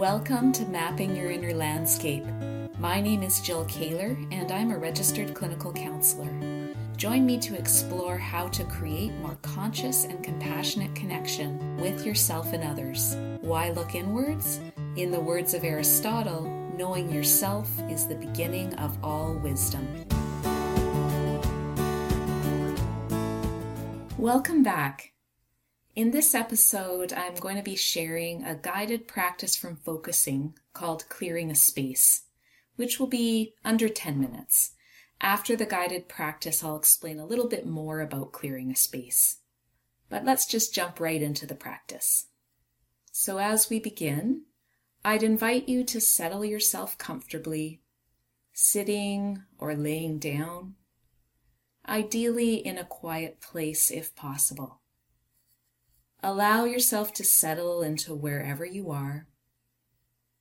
Welcome to Mapping Your Inner Landscape. My name is Jill Kaler, and I'm a registered clinical counselor. Join me to explore how to create more conscious and compassionate connection with yourself and others. Why look inwards? In the words of Aristotle, knowing yourself is the beginning of all wisdom. Welcome back. In this episode, I'm going to be sharing a guided practice from focusing called Clearing a Space, which will be under 10 minutes. After the guided practice, I'll explain a little bit more about clearing a space. But let's just jump right into the practice. So, as we begin, I'd invite you to settle yourself comfortably, sitting or laying down, ideally in a quiet place if possible. Allow yourself to settle into wherever you are.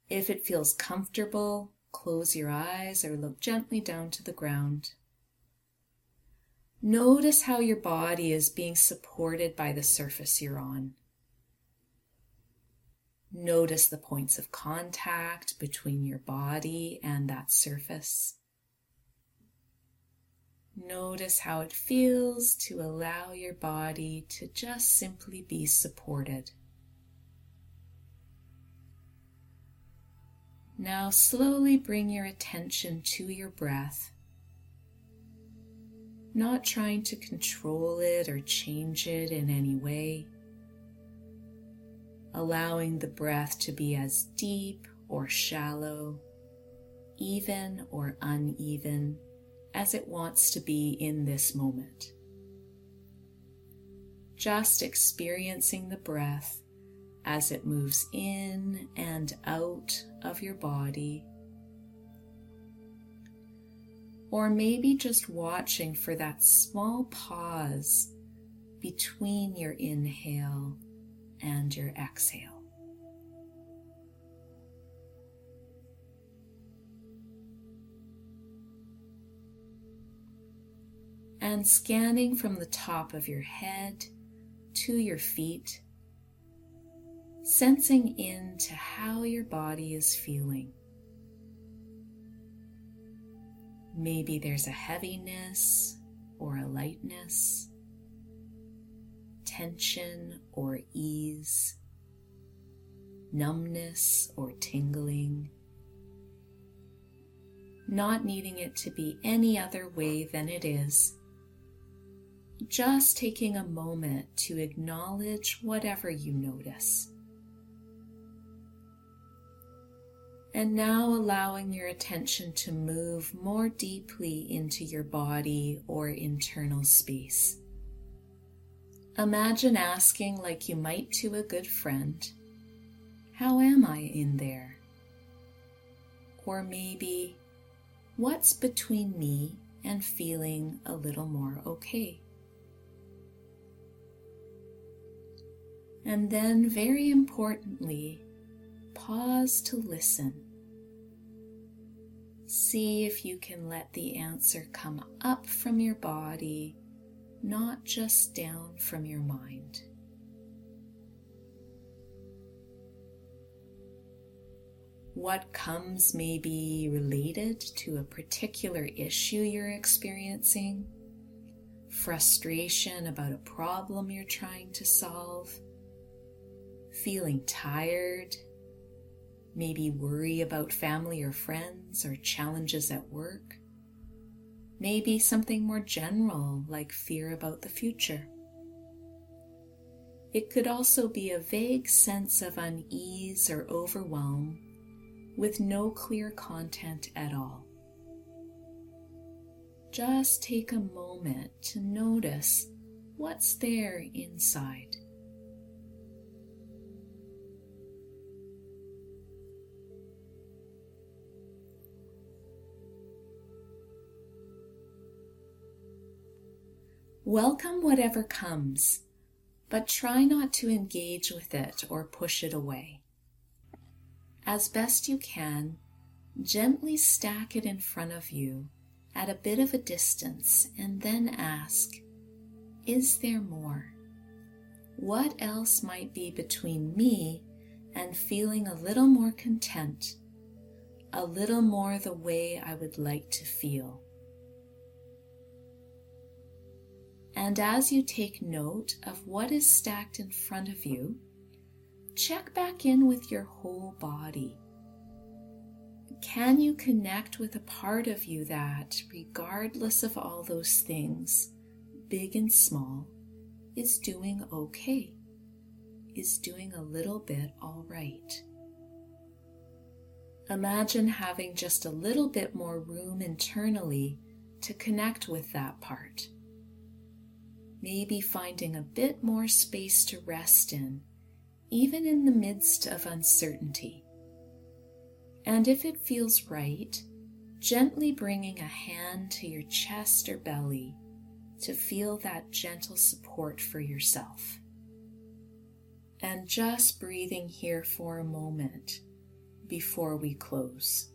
If it feels comfortable, close your eyes or look gently down to the ground. Notice how your body is being supported by the surface you're on. Notice the points of contact between your body and that surface. Notice how it feels to allow your body to just simply be supported. Now, slowly bring your attention to your breath, not trying to control it or change it in any way, allowing the breath to be as deep or shallow, even or uneven as it wants to be in this moment. Just experiencing the breath as it moves in and out of your body. Or maybe just watching for that small pause between your inhale and your exhale. And scanning from the top of your head to your feet, sensing into how your body is feeling. Maybe there's a heaviness or a lightness, tension or ease, numbness or tingling not needing it to be any other way than it is just taking a moment to acknowledge whatever you notice. And now allowing your attention to move more deeply into your body or internal space. Imagine asking, like you might to a good friend, How am I in there? Or maybe, What's between me and feeling a little more okay? And then, very importantly, pause to listen. See if you can let the answer come up from your body, not just down from your mind. What comes may be related to a particular issue you're experiencing, frustration about a problem you're trying to solve feeling tired, maybe worry about family or friends or challenges at work, maybe something more general like fear about the future. It could also be a vague sense of unease or overwhelm with no clear content at all. Just take a moment to notice what's there inside. Welcome whatever comes, but try not to engage with it or push it away. As best you can, gently stack it in front of you at a bit of a distance and then ask, Is there more? What else might be between me and feeling a little more content, a little more the way I would like to feel. And as you take note of what is stacked in front of you, check back in with your whole body. Can you connect with a part of you that, regardless of all those things, big and small, is doing okay, is doing a little bit all right? Imagine having just a little bit more room internally to connect with that part. Maybe finding a bit more space to rest in, even in the midst of uncertainty and if it feels right, gently bringing a hand to your chest or belly to feel that gentle support for yourself. And just breathing here for a moment before we close.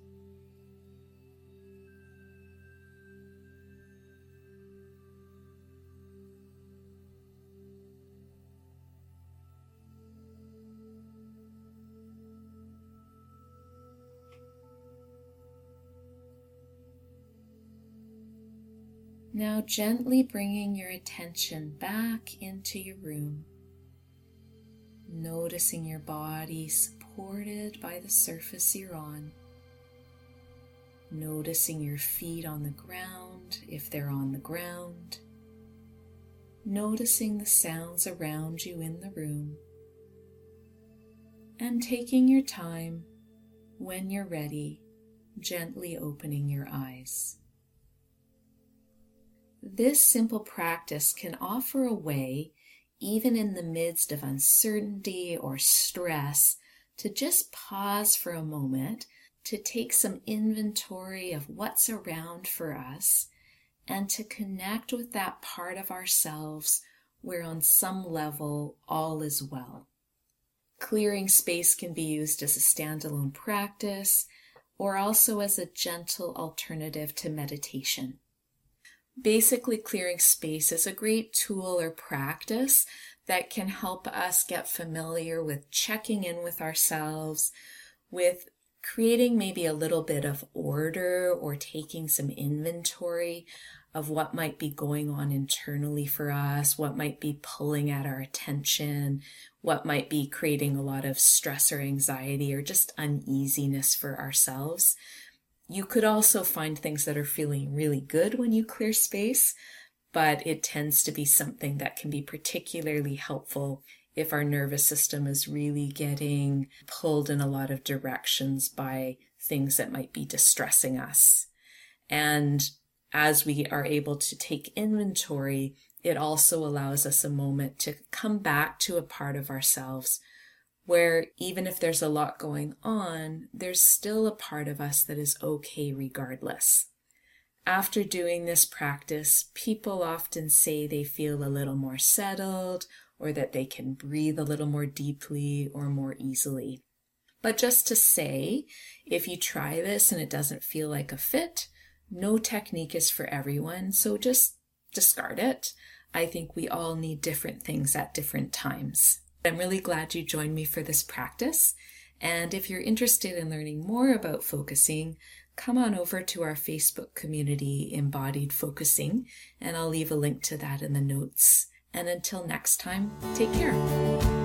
Now, gently bringing your attention back into your room, noticing your body supported by the surface you're on, noticing your feet on the ground if they're on the ground, noticing the sounds around you in the room, and taking your time when you're ready, gently opening your eyes. This simple practice can offer a way, even in the midst of uncertainty or stress, to just pause for a moment, to take some inventory of what's around for us, and to connect with that part of ourselves where, on some level, all is well. Clearing space can be used as a standalone practice or also as a gentle alternative to meditation basically clearing space is a great tool or practice that can help us get familiar with checking in with ourselves, with creating maybe a little bit of order or taking some inventory of what might be going on internally for us, what might be pulling at our attention, what might be creating a lot of stress or anxiety or just uneasiness for ourselves. You could also find things that are feeling really good when you clear space, but it tends to be something that can be particularly helpful if our nervous system is really getting pulled in a lot of directions by things that might be distressing us. And as we are able to take inventory, it also allows us a moment to come back to a part of ourselves where even if there's a lot going on, there's still a part of us that is okay regardless. After doing this practice, people often say they feel a little more settled or that they can breathe a little more deeply or more easily. But just to say, if you try this and it doesn't feel like a fit, no technique is for everyone, so just discard it. I think we all need different things at different times. I'm really glad you joined me for this practice. And if you're interested in learning more about focusing, come on over to our Facebook community, Embodied Focusing, and I'll leave a link to that in the notes. And until next time, take care.